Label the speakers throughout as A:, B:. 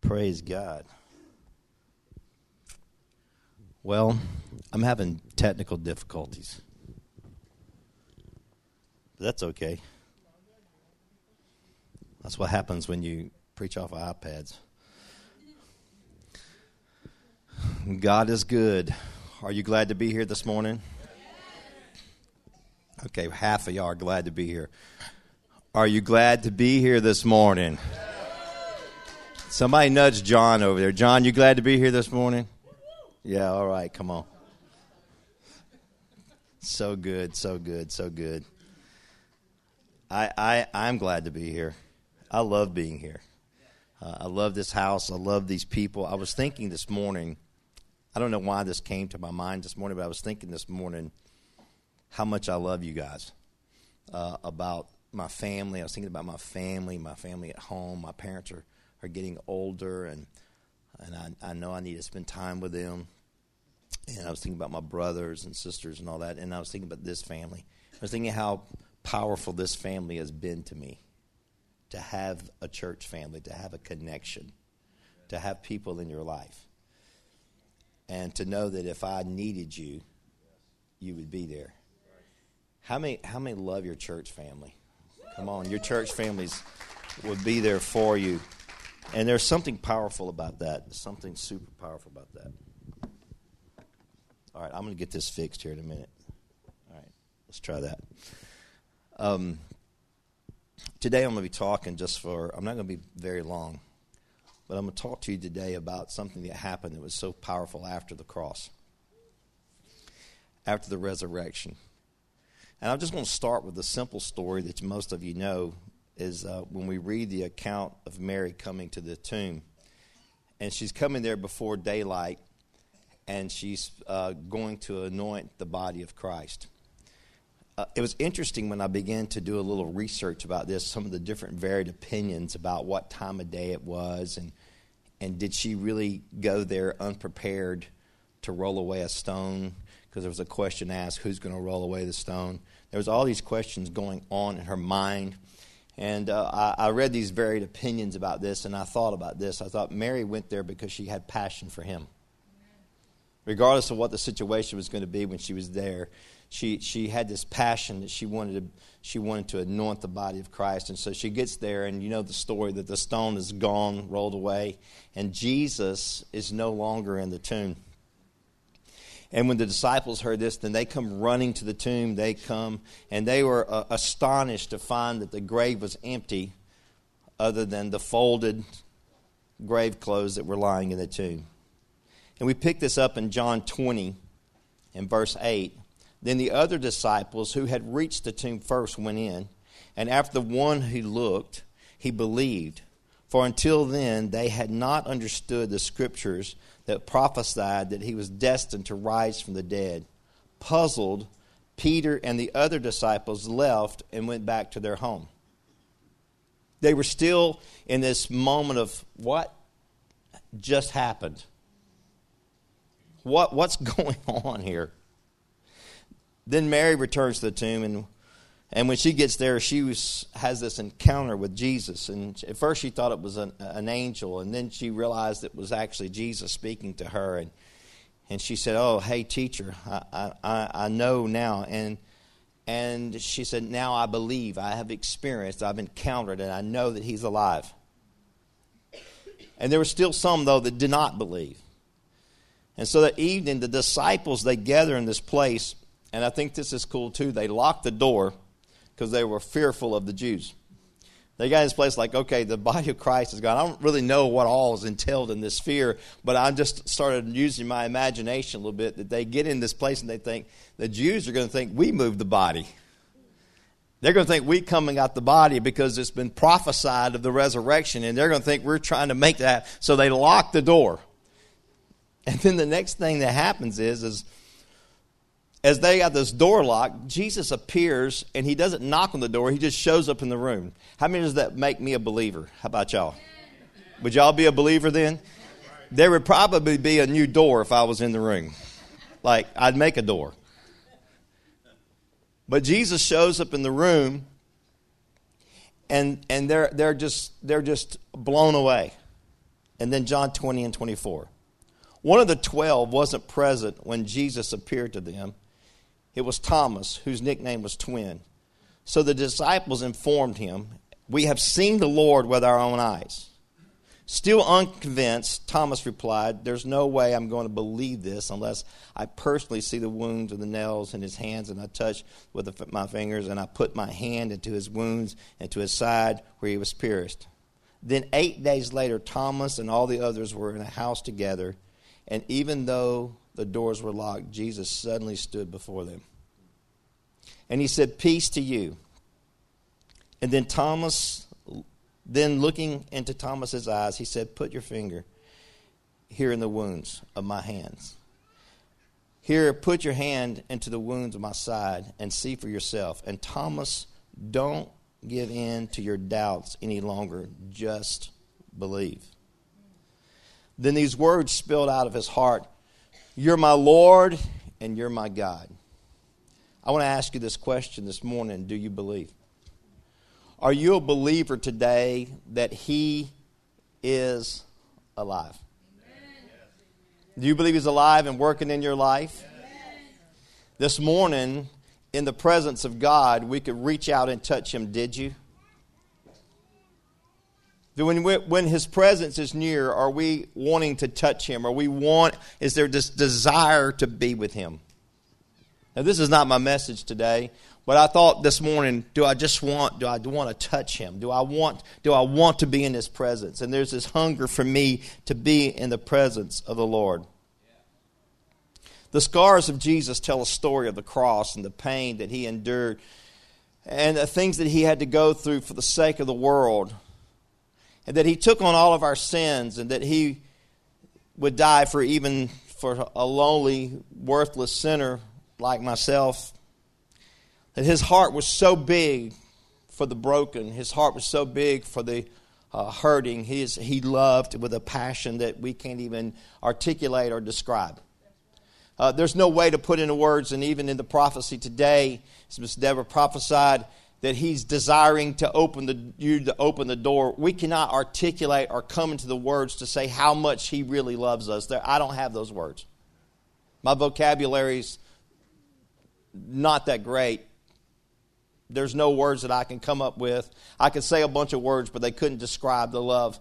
A: Praise God. Well, I'm having technical difficulties. That's okay. That's what happens when you preach off of iPads. God is good. Are you glad to be here this morning? Okay, half of y'all are glad to be here. Are you glad to be here this morning? Somebody nudge John over there. John, you glad to be here this morning? Yeah, all right, come on. So good, so good, so good. I, I, I'm glad to be here. I love being here. Uh, I love this house. I love these people. I was thinking this morning, I don't know why this came to my mind this morning, but I was thinking this morning how much I love you guys. Uh, about my family. I was thinking about my family, my family at home. My parents are are getting older, and and I, I know I need to spend time with them. And I was thinking about my brothers and sisters and all that, and I was thinking about this family. I was thinking how powerful this family has been to me. To have a church family, to have a connection, to have people in your life, and to know that if I needed you, you would be there. How many how many love your church family? Come on, your church families would be there for you. And there's something powerful about that. something super powerful about that. All right, I'm going to get this fixed here in a minute. All right, let's try that. Um, today I'm going to be talking just for, I'm not going to be very long, but I'm going to talk to you today about something that happened that was so powerful after the cross, after the resurrection. And I'm just going to start with a simple story that most of you know is uh, when we read the account of Mary coming to the tomb. And she's coming there before daylight, and she's uh, going to anoint the body of Christ. Uh, it was interesting when I began to do a little research about this, some of the different varied opinions about what time of day it was, and, and did she really go there unprepared to roll away a stone? Because there was a question asked, who's going to roll away the stone? There was all these questions going on in her mind. And uh, I, I, read these varied opinions about this, and I thought about this. I thought Mary went there because she had passion for him. Regardless of what the situation was going to be when she was there, she, she had this passion that she wanted, to, she wanted to anoint the body of Christ. And so she gets there, and you know the story that the stone is gone, rolled away, and Jesus is no longer in the tomb. And when the disciples heard this, then they come running to the tomb. They come, and they were uh, astonished to find that the grave was empty, other than the folded grave clothes that were lying in the tomb. And we pick this up in John 20, in verse 8. Then the other disciples who had reached the tomb first went in, and after the one who looked, he believed. For until then they had not understood the scriptures that prophesied that he was destined to rise from the dead. Puzzled, Peter and the other disciples left and went back to their home. They were still in this moment of what just happened. What, what's going on here? Then Mary returns to the tomb and and when she gets there, she was, has this encounter with Jesus. And at first, she thought it was an, an angel, and then she realized it was actually Jesus speaking to her. And, and she said, "Oh, hey, teacher, I, I, I know now." And and she said, "Now I believe. I have experienced. I've encountered, and I know that He's alive." And there were still some though that did not believe. And so that evening, the disciples they gather in this place, and I think this is cool too. They lock the door because they were fearful of the Jews. They got in this place like, okay, the body of Christ is gone. I don't really know what all is entailed in this fear, but I just started using my imagination a little bit that they get in this place and they think the Jews are going to think we moved the body. They're going to think we coming out the body because it's been prophesied of the resurrection, and they're going to think we're trying to make that. So they lock the door. And then the next thing that happens is, is as they got this door locked, Jesus appears and he doesn't knock on the door, he just shows up in the room. How many does that make me a believer? How about y'all? Would y'all be a believer then? There would probably be a new door if I was in the room. Like, I'd make a door. But Jesus shows up in the room and, and they're, they're, just, they're just blown away. And then John 20 and 24. One of the twelve wasn't present when Jesus appeared to them. It was Thomas, whose nickname was Twin. So the disciples informed him, We have seen the Lord with our own eyes. Still unconvinced, Thomas replied, There's no way I'm going to believe this unless I personally see the wounds of the nails in his hands and I touch with my fingers and I put my hand into his wounds and to his side where he was pierced. Then, eight days later, Thomas and all the others were in a house together, and even though the doors were locked, Jesus suddenly stood before them. And he said, Peace to you. And then Thomas then, looking into Thomas's eyes, he said, Put your finger here in the wounds of my hands. Here, put your hand into the wounds of my side and see for yourself. And Thomas, don't give in to your doubts any longer. Just believe. Then these words spilled out of his heart You're my Lord and you're my God. I want to ask you this question this morning Do you believe? Are you a believer today that He is alive? Do you believe He's alive and working in your life? This morning, in the presence of God, we could reach out and touch Him. Did you? When, when His presence is near, are we wanting to touch Him? Are we want? Is there this desire to be with Him? Now, this is not my message today. But I thought this morning, do I just want, do I want to touch him? Do I want, do I want to be in his presence? And there's this hunger for me to be in the presence of the Lord. The scars of Jesus tell a story of the cross and the pain that he endured and the things that he had to go through for the sake of the world. And that he took on all of our sins and that he would die for even for a lonely, worthless sinner like myself that his heart was so big for the broken, his heart was so big for the uh, hurting. His, he loved with a passion that we can't even articulate or describe. Uh, there's no way to put into words, and even in the prophecy today, as Miss Deborah prophesied, that he's desiring to open the you to open the door. We cannot articulate or come into the words to say how much he really loves us. There, I don't have those words. My vocabulary's not that great there's no words that I can come up with. I could say a bunch of words, but they couldn't describe the love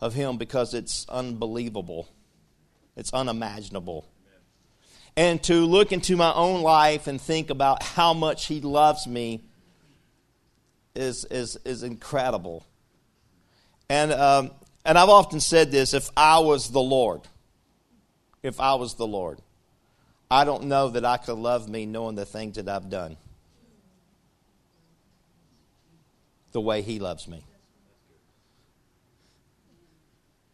A: of Him because it's unbelievable. It's unimaginable. And to look into my own life and think about how much He loves me is, is, is incredible. And, um, and I've often said this if I was the Lord, if I was the Lord, I don't know that I could love me knowing the things that I've done. the way He loves me.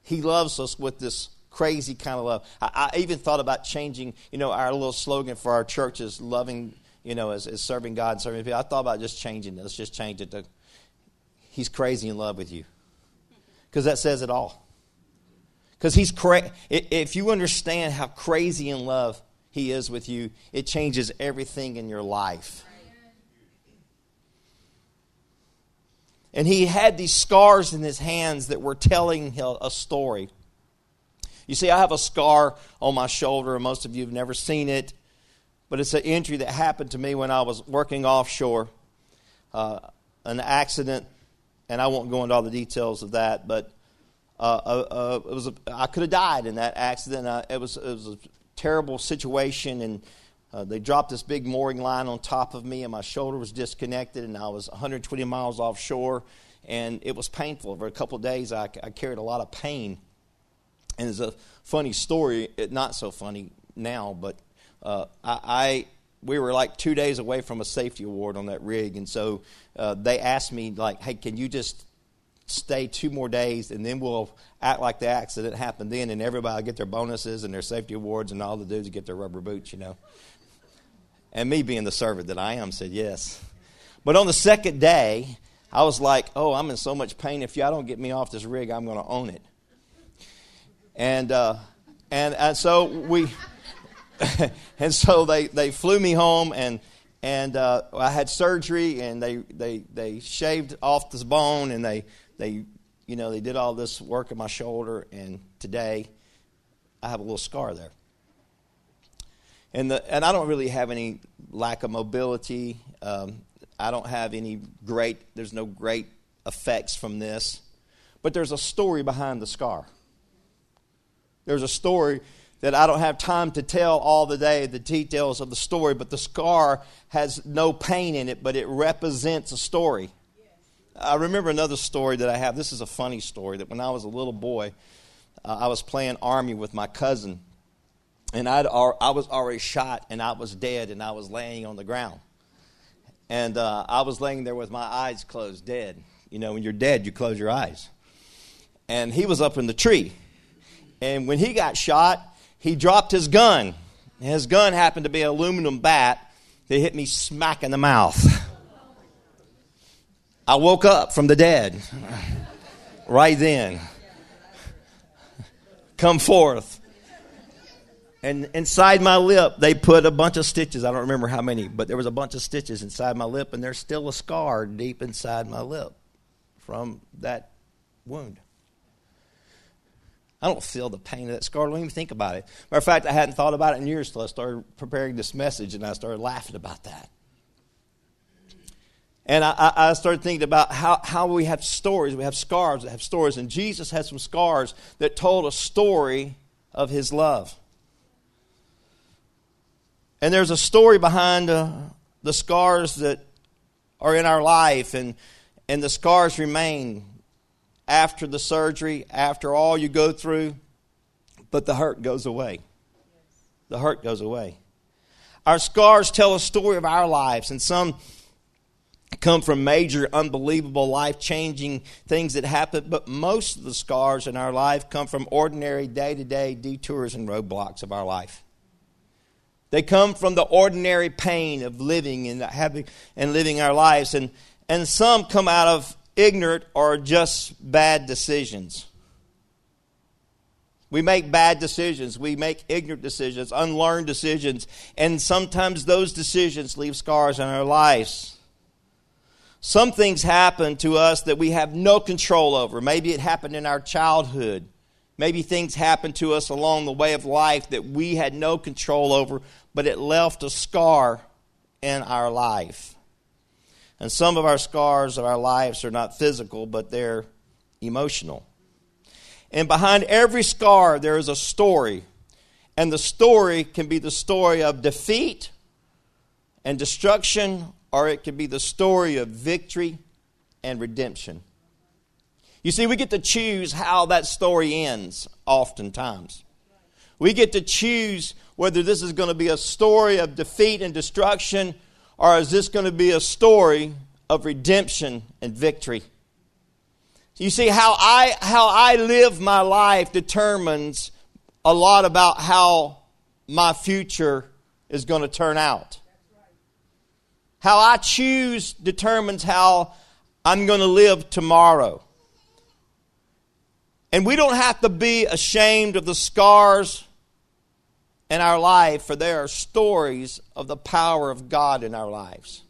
A: He loves us with this crazy kind of love. I, I, even thought about changing, you know, our little slogan for our church is loving, you know, as, as serving God and serving people. I thought about just changing it. Let's just change it to He's crazy in love with you. Because that says it all. Because He's cra- if you understand how crazy in love He is with you, it changes everything in your life. And he had these scars in his hands that were telling a story. You see, I have a scar on my shoulder, and most of you have never seen it, but it's an injury that happened to me when I was working offshore. Uh, an accident, and I won't go into all the details of that, but uh, uh, uh it was a, I could have died in that accident. Uh, it, was, it was terrible situation, and uh, they dropped this big mooring line on top of me, and my shoulder was disconnected, and I was 120 miles offshore, and it was painful. For a couple of days, I, I carried a lot of pain. And it's a funny story, it, not so funny now, but uh, I, I we were like two days away from a safety award on that rig, and so uh, they asked me like, "Hey, can you just stay two more days, and then we'll act like the accident happened then, and everybody will get their bonuses and their safety awards, and all the dudes get their rubber boots, you know." And me being the servant that I am said yes. But on the second day, I was like, oh, I'm in so much pain. If y'all don't get me off this rig, I'm going to own it. And, uh, and, and so we, and so they, they flew me home and, and uh, I had surgery and they, they, they shaved off this bone and they, they you know, they did all this work in my shoulder, and today I have a little scar there. And, the, and I don't really have any lack of mobility. Um, I don't have any great, there's no great effects from this. But there's a story behind the scar. There's a story that I don't have time to tell all the day, the details of the story, but the scar has no pain in it, but it represents a story. I remember another story that I have. This is a funny story that when I was a little boy, uh, I was playing army with my cousin, and I'd, I was already shot, and I was dead, and I was laying on the ground. And uh, I was laying there with my eyes closed, dead. You know, when you're dead, you close your eyes. And he was up in the tree. And when he got shot, he dropped his gun. His gun happened to be an aluminum bat that hit me smack in the mouth. I woke up from the dead right then. Come forth. And inside my lip, they put a bunch of stitches. I don't remember how many, but there was a bunch of stitches inside my lip, and there's still a scar deep inside my lip from that wound. I don't feel the pain of that scar. I don't even think about it. Matter of fact, I hadn't thought about it in years until I started preparing this message and I started laughing about that. And I, I, started thinking about how, how we have stories. We have scars that have stories. And Jesus had some scars that told a story of his love. And there's a story behind uh, the scars that are in our life, and, and the scars remain after the surgery, after all you go through, but the hurt goes away. The hurt goes away. Our scars tell a story of our lives, and some come from major, unbelievable, life changing things that happen, but most of the scars in our life come from ordinary, day to day detours and roadblocks of our life. They come from the ordinary pain of living and having and living our lives, and, and some come out of ignorant or just bad decisions. We make bad decisions. We make ignorant decisions, unlearned decisions, and sometimes those decisions leave scars on our lives. Some things happen to us that we have no control over. Maybe it happened in our childhood. Maybe things happened to us along the way of life that we had no control over, but it left a scar in our life. And some of our scars of our lives are not physical, but they're emotional. And behind every scar, there is a story. And the story can be the story of defeat and destruction, or it can be the story of victory and redemption. You see, we get to choose how that story ends, oftentimes. We get to choose whether this is going to be a story of defeat and destruction or is this going to be a story of redemption and victory? You see, how I, how I live my life determines a lot about how my future is going to turn out. How I choose determines how I'm going to live tomorrow. And we don't have to be ashamed of the scars in our life, for there are stories of the power of God in our lives.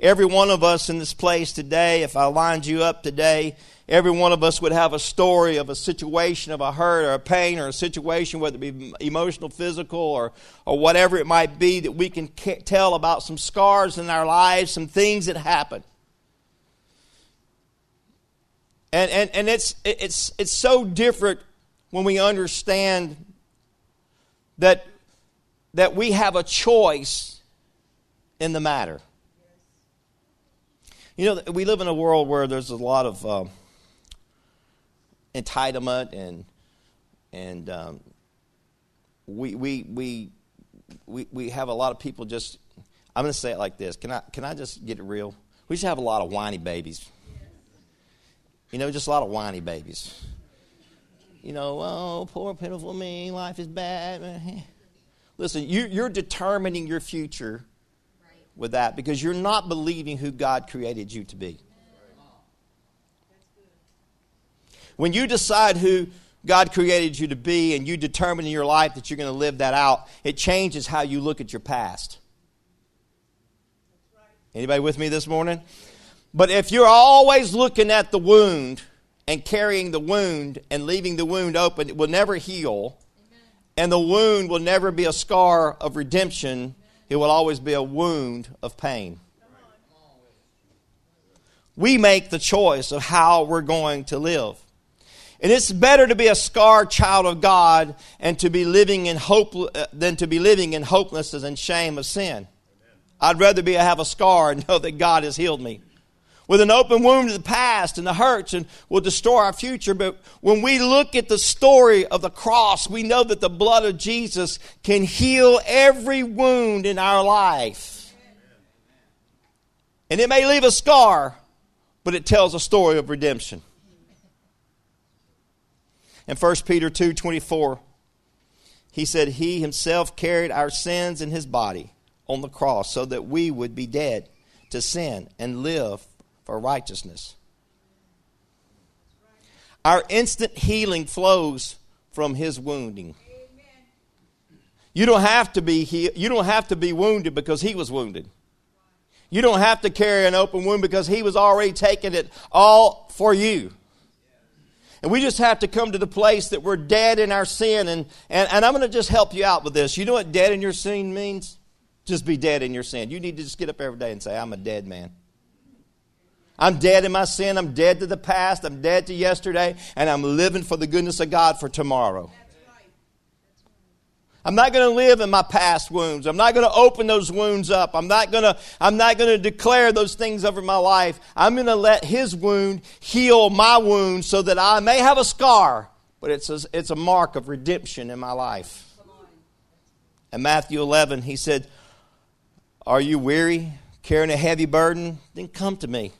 A: Every one of us in this place today, if I lined you up today, every one of us would have a story of a situation of a hurt or a pain or a situation, whether it be emotional, physical, or, or whatever it might be, that we can tell about some scars in our lives, some things that happened. And, and, and it's, it's, it's so different when we understand that, that we have a choice in the matter. You know, we live in a world where there's a lot of uh, entitlement and and um, we, we we we we have a lot of people just. I'm going to say it like this. Can I can I just get it real? We just have a lot of whiny babies. You know, just a lot of whiny babies you know, oh, poor, pitiful me, life is bad. Listen, you, are determining your future with that because you're not believing who God created you to be. When you decide who God created you to be and you determine in your life that you're going to live that out, it changes how you look at your past. Anybody with me this morning? But if you're always looking at the wound and carrying the wound and leaving the wound open, it will never heal. And the wound will never be a scar of redemption. It will always be a wound of pain. We make the choice of how we're going to live. And it's better to be a scarred child of God and to be living in hope than to be living in hopelessness and shame of sin. I'd rather be have a scar and know that God has healed me. With an open wound to the past and the hurts and will destroy our future. But when we look at the story of the cross, we know that the blood of Jesus can heal every wound in our life. And it may leave a scar, but it tells a story of redemption. In 1 Peter 2 24, he said, He himself carried our sins in his body on the cross so that we would be dead to sin and live for righteousness. Our instant healing flows from his wounding. You don't have to be he- you don't have to be wounded because he was wounded. You don't have to carry an open wound because he was already taking it all for you. And we just have to come to the place that we're dead in our sin. And, and, and I'm going to just help you out with this. You know what dead in your sin means? Just be dead in your sin. You need to just get up every day and say, I'm a dead man. I'm dead in my sin. I'm dead to the past. I'm dead to yesterday. And I'm living for the goodness of God for tomorrow. I'm not going to live in my past wounds. I'm not going to open those wounds up. I'm not going to I'm not going to declare those things over my life. I'm going to let his wound heal my wound so that I may have a scar, but it's a, it's a mark of redemption in my life. In Matthew 11, he said, "Are you weary, carrying a heavy burden? Then come to me."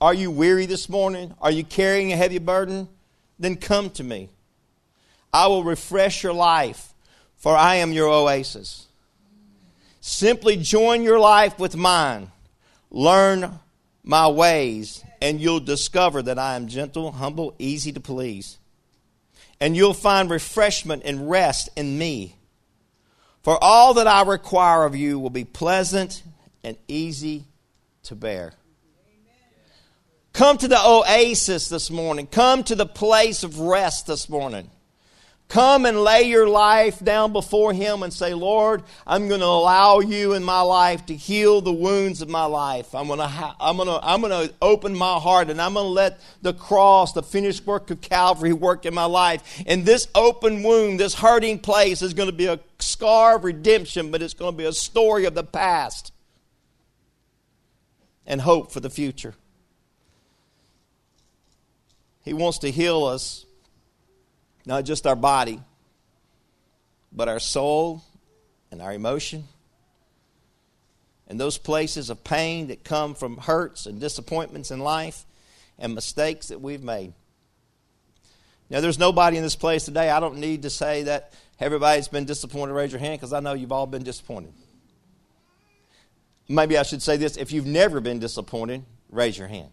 A: Are you weary this morning? Are you carrying a heavy burden? Then come to me. I will refresh your life, for I am your oasis. Simply join your life with mine. Learn my ways, and you'll discover that I am gentle, humble, easy to please. And you'll find refreshment and rest in me. For all that I require of you will be pleasant and easy to bear. Come to the oasis this morning. Come to the place of rest this morning. Come and lay your life down before Him and say, Lord, I'm going to allow you in my life to heal the wounds of my life. I'm going to, I'm going to, I'm going to open my heart and I'm going to let the cross, the finished work of Calvary, work in my life. And this open wound, this hurting place, is going to be a scar of redemption, but it's going to be a story of the past and hope for the future. He wants to heal us, not just our body, but our soul and our emotion. And those places of pain that come from hurts and disappointments in life and mistakes that we've made. Now, there's nobody in this place today. I don't need to say that everybody's been disappointed. Raise your hand because I know you've all been disappointed. Maybe I should say this if you've never been disappointed, raise your hand.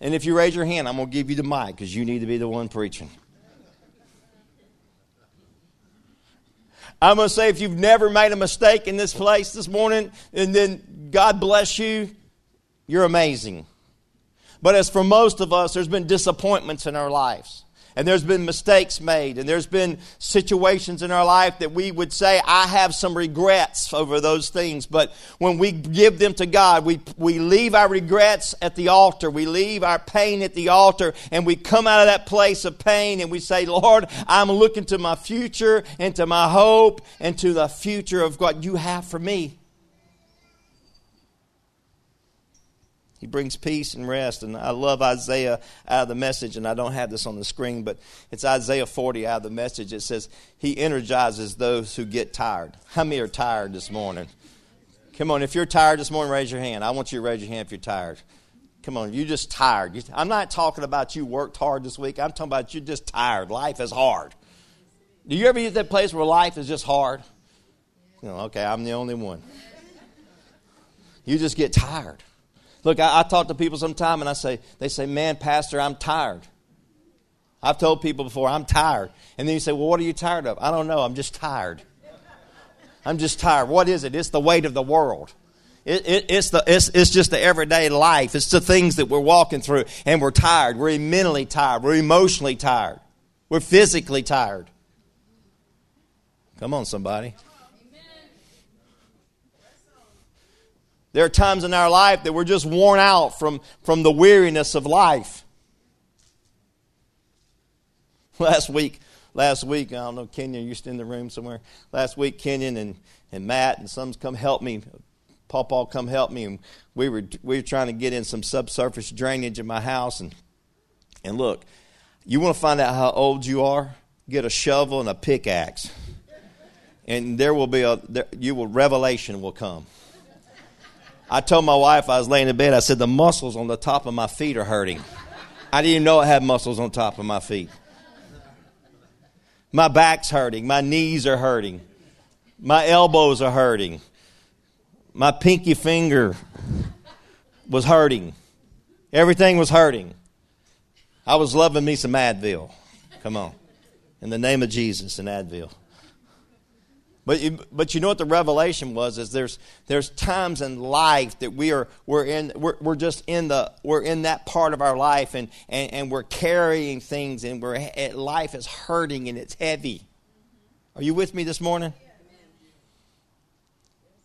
A: And if you raise your hand, I'm going to give you the mic because you need to be the one preaching. I'm going to say if you've never made a mistake in this place this morning, and then God bless you, you're amazing. But as for most of us, there's been disappointments in our lives and there's been mistakes made, and there's been situations in our life that we would say, I have some regrets over those things. But when we give them to God, we, we leave our regrets at the altar, we leave our pain at the altar, and we come out of that place of pain and we say, Lord, I'm looking to my future and to my hope and to the future of what you have for me. He brings peace and rest. And I love Isaiah out of the message, and I don't have this on the screen, but it's Isaiah 40 out of the message. It says, He energizes those who get tired. How many are tired this morning? Come on, if you're tired this morning, raise your hand. I want you to raise your hand if you're tired. Come on, you're just tired. I'm not talking about you worked hard this week. I'm talking about you're just tired. Life is hard. Do you ever get that place where life is just hard? You know, okay, I'm the only one. You just get tired. Look, I, I talk to people sometime and I say, they say, man, Pastor, I'm tired. I've told people before, I'm tired. And then you say, well, what are you tired of? I don't know. I'm just tired. I'm just tired. What is it? It's the weight of the world. It, it, it's, the, it's, it's just the everyday life. It's the things that we're walking through, and we're tired. We're mentally tired. We're emotionally tired. We're physically tired. Come on, somebody. There are times in our life that we're just worn out from, from the weariness of life. Last week, last week, I don't know, Kenyon, you're still in the room somewhere. Last week, Kenyon and, and Matt and some come help me. Paw Paul come help me, and we were we were trying to get in some subsurface drainage in my house. And and look, you want to find out how old you are? Get a shovel and a pickaxe, and there will be a there, you will revelation will come. I told my wife I was laying in bed. I said the muscles on the top of my feet are hurting. I didn't even know I had muscles on top of my feet. My back's hurting. My knees are hurting. My elbows are hurting. My pinky finger was hurting. Everything was hurting. I was loving me some Advil. Come on. In the name of Jesus, an Advil. But you, but you know what the revelation was is there's there's times in life that we are we're in we're, we're just in the we're in that part of our life and, and, and we're carrying things and we're life is hurting and it's heavy. Are you with me this morning?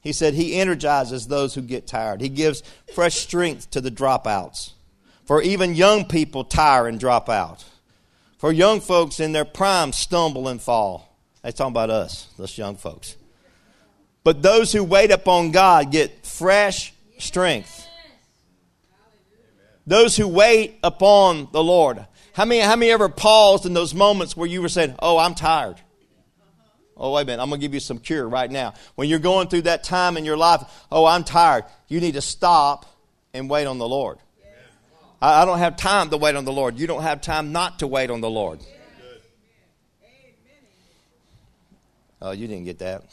A: He said he energizes those who get tired. He gives fresh strength to the dropouts. For even young people tire and drop out. For young folks in their prime stumble and fall. They talking about us, us young folks. But those who wait upon God get fresh strength. Those who wait upon the Lord. How many, how many ever paused in those moments where you were saying, Oh, I'm tired? Oh, wait a minute, I'm going to give you some cure right now. When you're going through that time in your life, oh, I'm tired, you need to stop and wait on the Lord. I, I don't have time to wait on the Lord. You don't have time not to wait on the Lord. Oh, you didn't get that.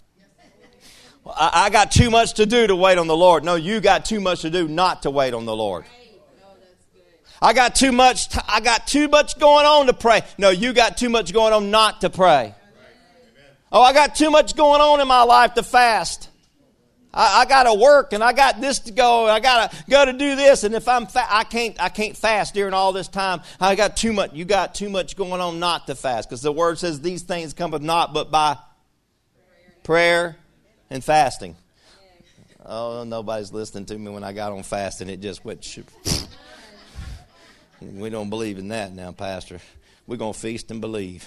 A: Well, I, I got too much to do to wait on the Lord. No, you got too much to do not to wait on the Lord. I got too much. T- I got too much going on to pray. No, you got too much going on not to pray. Oh, I got too much going on in my life to fast. I, I got to work and I got this to go. I got to go to do this. And if I'm fa- I can't I can't fast during all this time. I got too much. You got too much going on not to fast because the word says these things come of not but by prayer and fasting. Oh, nobody's listening to me when I got on fasting. It just went. we don't believe in that now, Pastor. We're going to feast and believe.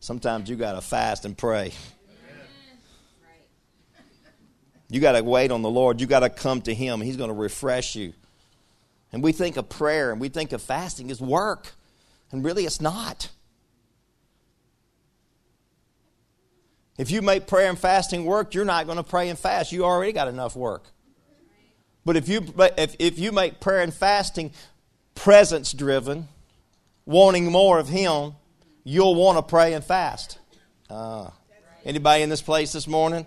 A: Sometimes you got to fast and pray. You got to wait on the Lord. You got to come to Him. He's going to refresh you. And we think of prayer and we think of fasting as work. And really, it's not. If you make prayer and fasting work, you're not going to pray and fast. You already got enough work. But if you, if, if you make prayer and fasting presence driven, wanting more of Him, you'll want to pray and fast. Uh, anybody in this place this morning?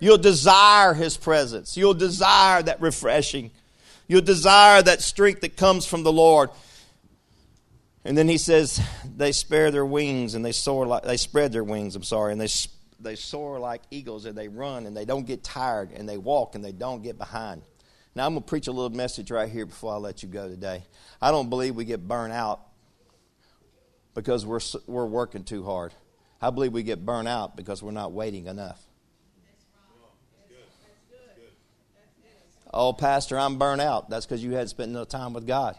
A: You'll desire His presence. You'll desire that refreshing. You'll desire that strength that comes from the Lord. And then he says they spare their wings and they soar like they spread their wings. I'm sorry, and they they soar like eagles and they run and they don't get tired and they walk and they don't get behind. Now I'm going to preach a little message right here before I let you go today. I don't believe we get burnt out because we're we're working too hard. I believe we get burnt out because we're not waiting enough. Oh, Pastor, I'm burnt out. That's because you hadn't spent enough time with God.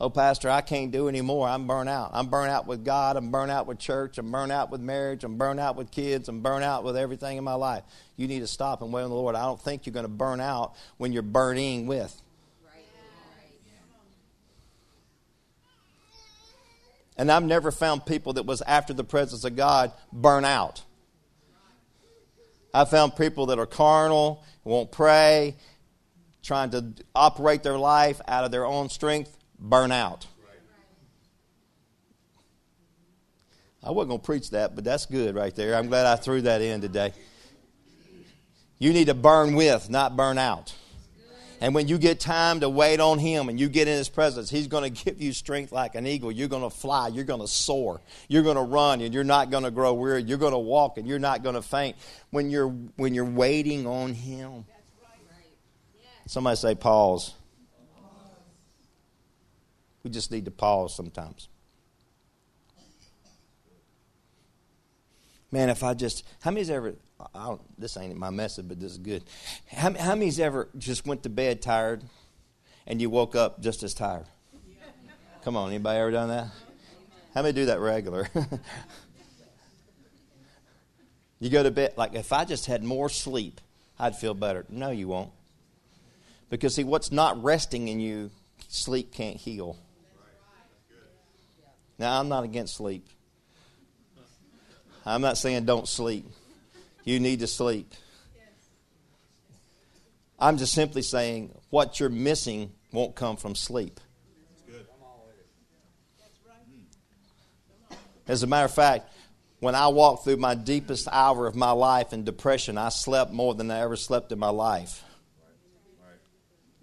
A: Oh, Pastor, I can't do anymore. I'm burnt out. I'm burnt out with God. I'm burnt out with church. I'm burnt out with marriage. I'm burnt out with kids. I'm burnt out with everything in my life. You need to stop and wait on the Lord. I don't think you're going to burn out when you're burning with. And I've never found people that was after the presence of God burn out. I found people that are carnal, won't pray, trying to operate their life out of their own strength, burn out. I wasn't going to preach that, but that's good right there. I'm glad I threw that in today. You need to burn with, not burn out. And when you get time to wait on Him and you get in His presence, He's going to give you strength like an eagle. You're going to fly. You're going to soar. You're going to run and you're not going to grow weary. You're going to walk and you're not going to faint when you're, when you're waiting on Him. Somebody say, pause. We just need to pause sometimes. Man, if I just, how many's ever, I don't, this ain't my message, but this is good. How, how many's ever just went to bed tired and you woke up just as tired? Come on, anybody ever done that? How many do that regular? you go to bed, like if I just had more sleep, I'd feel better. No, you won't. Because, see, what's not resting in you, sleep can't heal. Now, I'm not against sleep. I'm not saying don't sleep. You need to sleep. I'm just simply saying what you're missing won't come from sleep. As a matter of fact, when I walked through my deepest hour of my life in depression, I slept more than I ever slept in my life.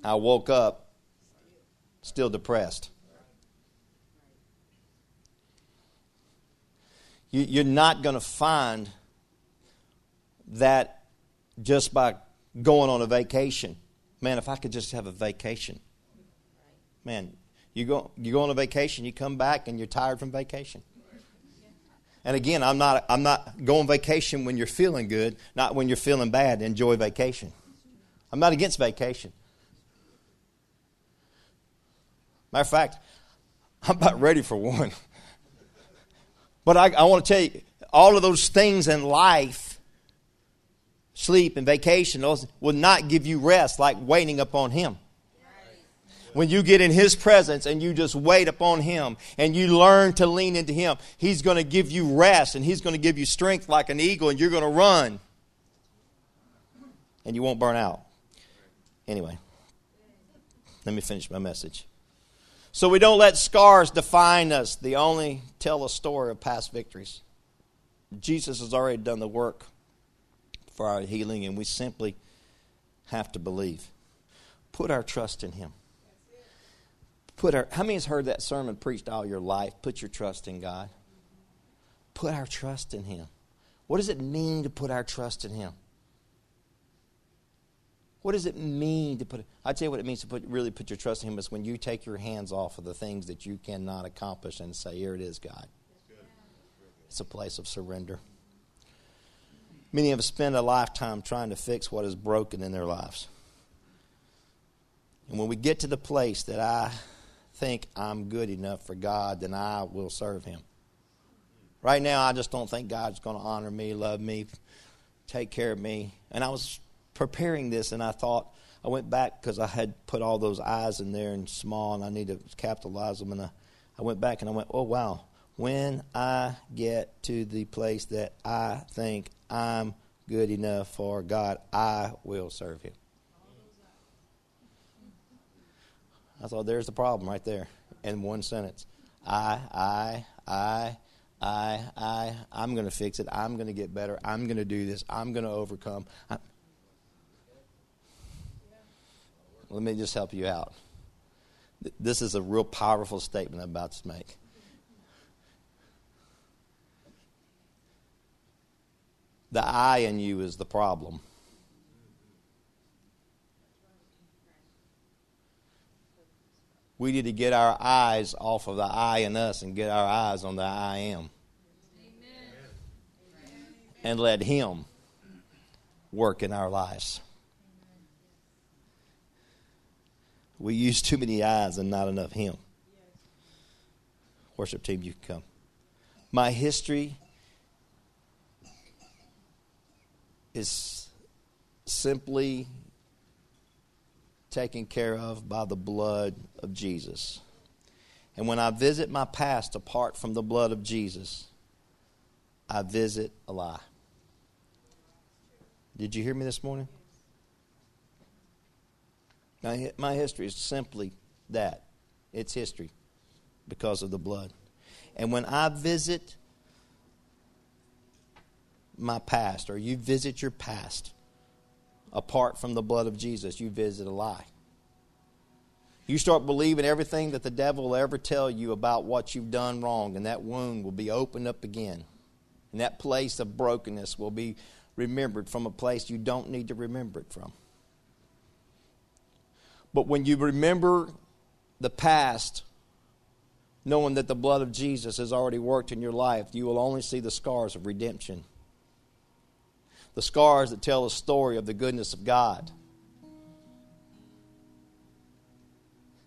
A: I woke up still depressed. You, are not going to find that just by going on a vacation. Man, if I could just have a vacation. Man, you go, you go on a vacation, you come back, and you're tired from vacation. And again, I'm not, I'm not going vacation when you're feeling good, not when you're feeling bad. Enjoy vacation. I'm not against vacation. Matter of fact, I'm about ready for one. But I, I want to tell you, all of those things in life, sleep and vacation, those will not give you rest like waiting upon Him. When you get in His presence and you just wait upon Him and you learn to lean into Him, He's going to give you rest and He's going to give you strength like an eagle and you're going to run and you won't burn out. Anyway, let me finish my message. So we don't let scars define us. They only tell a story of past victories. Jesus has already done the work for our healing, and we simply have to believe. Put our trust in Him. Put our, how many has heard that sermon preached all your life? Put your trust in God. Put our trust in Him. What does it mean to put our trust in Him? What does it mean to put? I tell you what it means to put really put your trust in Him is when you take your hands off of the things that you cannot accomplish and say, "Here it is, God." It's a place of surrender. Many of us spend a lifetime trying to fix what is broken in their lives. And when we get to the place that I think I'm good enough for God, then I will serve Him. Right now, I just don't think God's going to honor me, love me, take care of me. And I was preparing this, and I thought, I went back because I had put all those eyes in there and small, and I need to capitalize them. And I, I went back and I went, oh, wow. When I get to the place that I think I'm good enough for God, I will serve Him. I thought there's the problem right there in one sentence. I, I, I, I, I, I'm going to fix it. I'm going to get better. I'm going to do this. I'm going to overcome. I, Let me just help you out. This is a real powerful statement I'm about to make. The I in you is the problem. We need to get our eyes off of the I in us and get our eyes on the I am. Amen. And let Him work in our lives. We use too many eyes and not enough Him. Worship team, you can come. My history is simply taken care of by the blood of Jesus. And when I visit my past apart from the blood of Jesus, I visit a lie. Did you hear me this morning? My, my history is simply that it's history because of the blood. And when I visit my past, or you visit your past apart from the blood of Jesus, you visit a lie. You start believing everything that the devil will ever tell you about what you've done wrong, and that wound will be opened up again. And that place of brokenness will be remembered from a place you don't need to remember it from. But when you remember the past, knowing that the blood of Jesus has already worked in your life, you will only see the scars of redemption. The scars that tell the story of the goodness of God.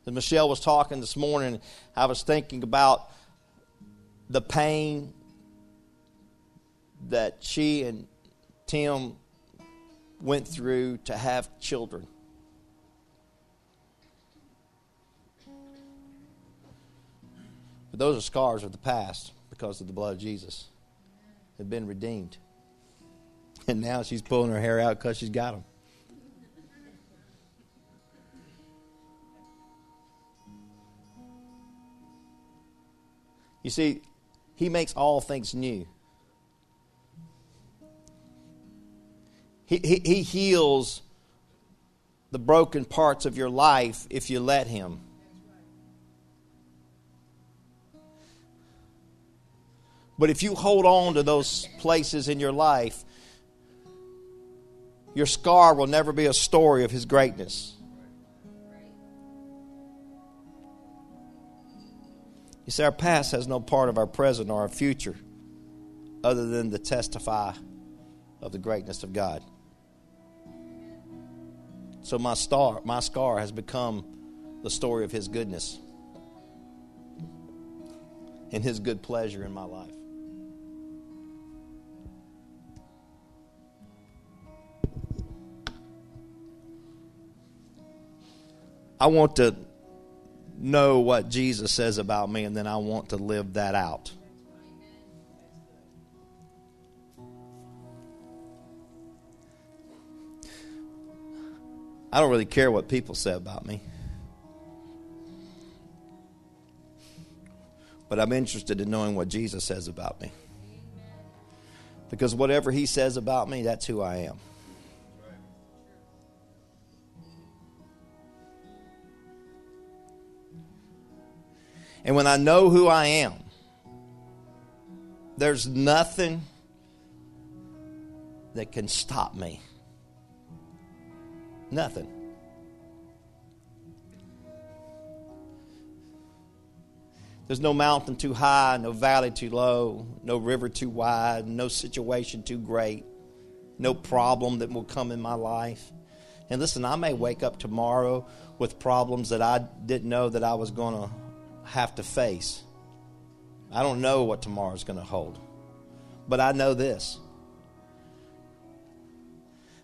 A: As Michelle was talking this morning, I was thinking about the pain that she and Tim went through to have children. But those are scars of the past because of the blood of Jesus. Have been redeemed. And now she's pulling her hair out because she's got them. You see, He makes all things new. He, he, he heals the broken parts of your life if you let Him. But if you hold on to those places in your life, your scar will never be a story of His greatness. You see, our past has no part of our present or our future other than to testify of the greatness of God. So my star, my scar has become the story of his goodness and his good pleasure in my life. I want to know what Jesus says about me, and then I want to live that out. I don't really care what people say about me. But I'm interested in knowing what Jesus says about me. Because whatever he says about me, that's who I am. And when I know who I am, there's nothing that can stop me. Nothing. There's no mountain too high, no valley too low, no river too wide, no situation too great, no problem that will come in my life. And listen, I may wake up tomorrow with problems that I didn't know that I was going to have to face. I don't know what tomorrow is going to hold. But I know this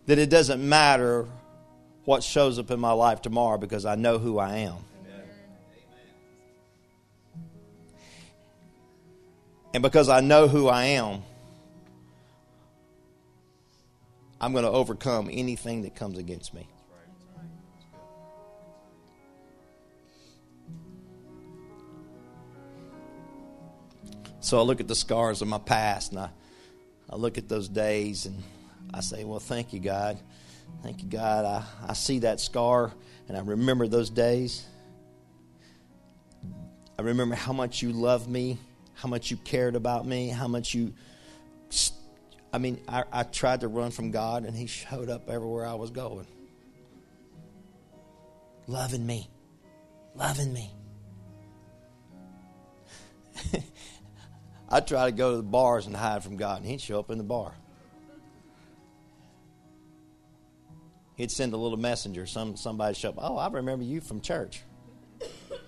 A: that it doesn't matter what shows up in my life tomorrow because I know who I am. And because I know who I am, I'm going to overcome anything that comes against me. So I look at the scars of my past and I, I look at those days and I say, Well, thank you, God. Thank you, God. I, I see that scar and I remember those days. I remember how much you loved me, how much you cared about me, how much you. I mean, I, I tried to run from God and He showed up everywhere I was going. Loving me. Loving me. I'd try to go to the bars and hide from God, and He'd show up in the bar. He'd send a little messenger. Some somebody show up. Oh, I remember you from church.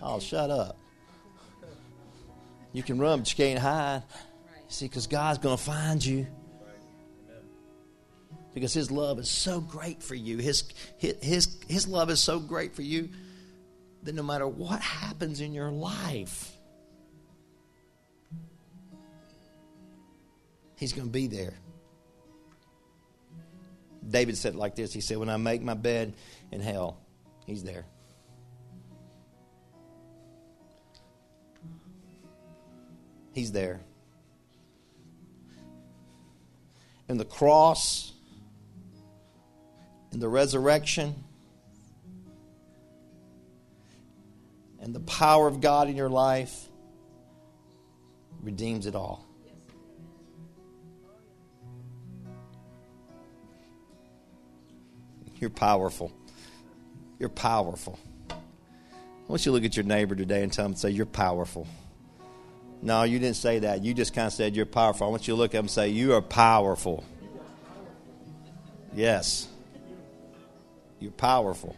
A: Oh, shut up. You can run, but you can't hide. See, because God's going to find you. Because His love is so great for you. His, his, his love is so great for you that no matter what happens in your life, He's going to be there. David said it like this He said, When I make my bed in hell, He's there. He's there. And the cross and the resurrection and the power of God in your life redeems it all. You're powerful. You're powerful. I want you to look at your neighbor today and tell him, say, You're powerful. No, you didn't say that. You just kind of said, You're powerful. I want you to look at him and say, You are powerful. Yes. You're powerful.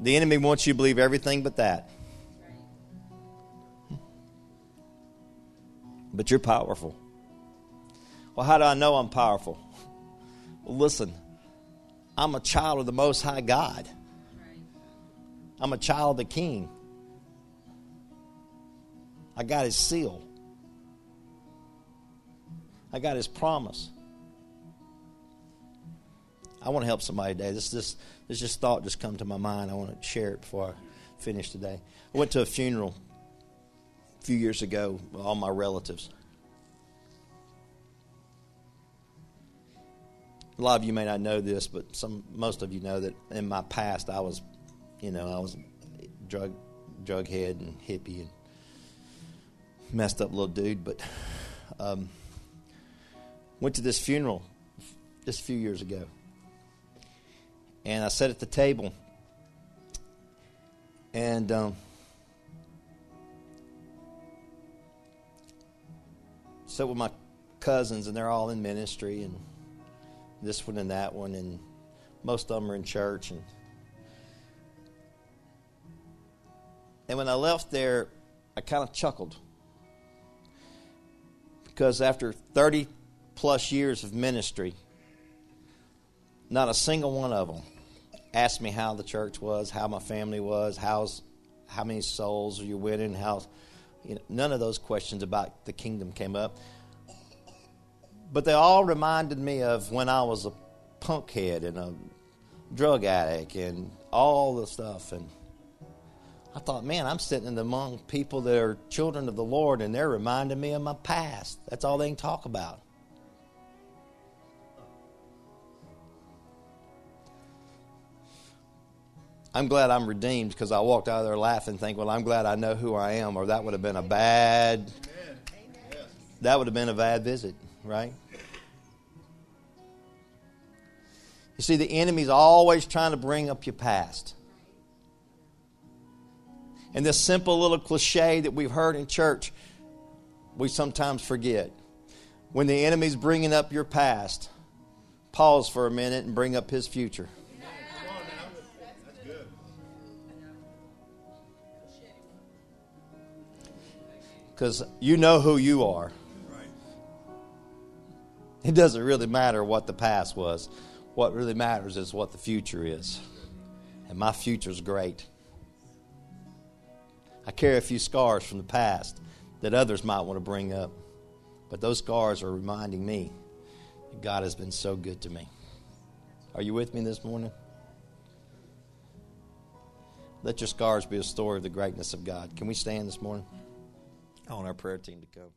A: The enemy wants you to believe everything but that. But you're powerful. Well, how do I know I'm powerful? Well, listen, I'm a child of the Most High God. I'm a child of the King. I got his seal. I got his promise. I want to help somebody today. This this this just thought just come to my mind. I want to share it before I finish today. I went to a funeral a few years ago with all my relatives. A lot of you may not know this, but some most of you know that in my past I was, you know, I was drug drug head and hippie and messed up little dude. But um, went to this funeral just a few years ago, and I sat at the table, and um, sat with my cousins, and they're all in ministry, and this one and that one, and most of them are in church, and and when I left there, I kind of chuckled because after 30 plus years of ministry, not a single one of them asked me how the church was, how my family was, how's how many souls are you winning, how you know, none of those questions about the kingdom came up. But they all reminded me of when I was a punkhead and a drug addict and all the stuff and I thought, man, I'm sitting among people that are children of the Lord and they're reminding me of my past. That's all they can talk about. I'm glad I'm redeemed because I walked out of there laughing, think, well, I'm glad I know who I am, or that would have been a bad, that would have been a bad visit, right? You see, the enemy's always trying to bring up your past. And this simple little cliche that we've heard in church, we sometimes forget. When the enemy's bringing up your past, pause for a minute and bring up his future. because you know who you are. It doesn't really matter what the past was. What really matters is what the future is. And my future is great. I carry a few scars from the past that others might want to bring up. But those scars are reminding me that God has been so good to me. Are you with me this morning? Let your scars be a story of the greatness of God. Can we stand this morning? I want our prayer team to come.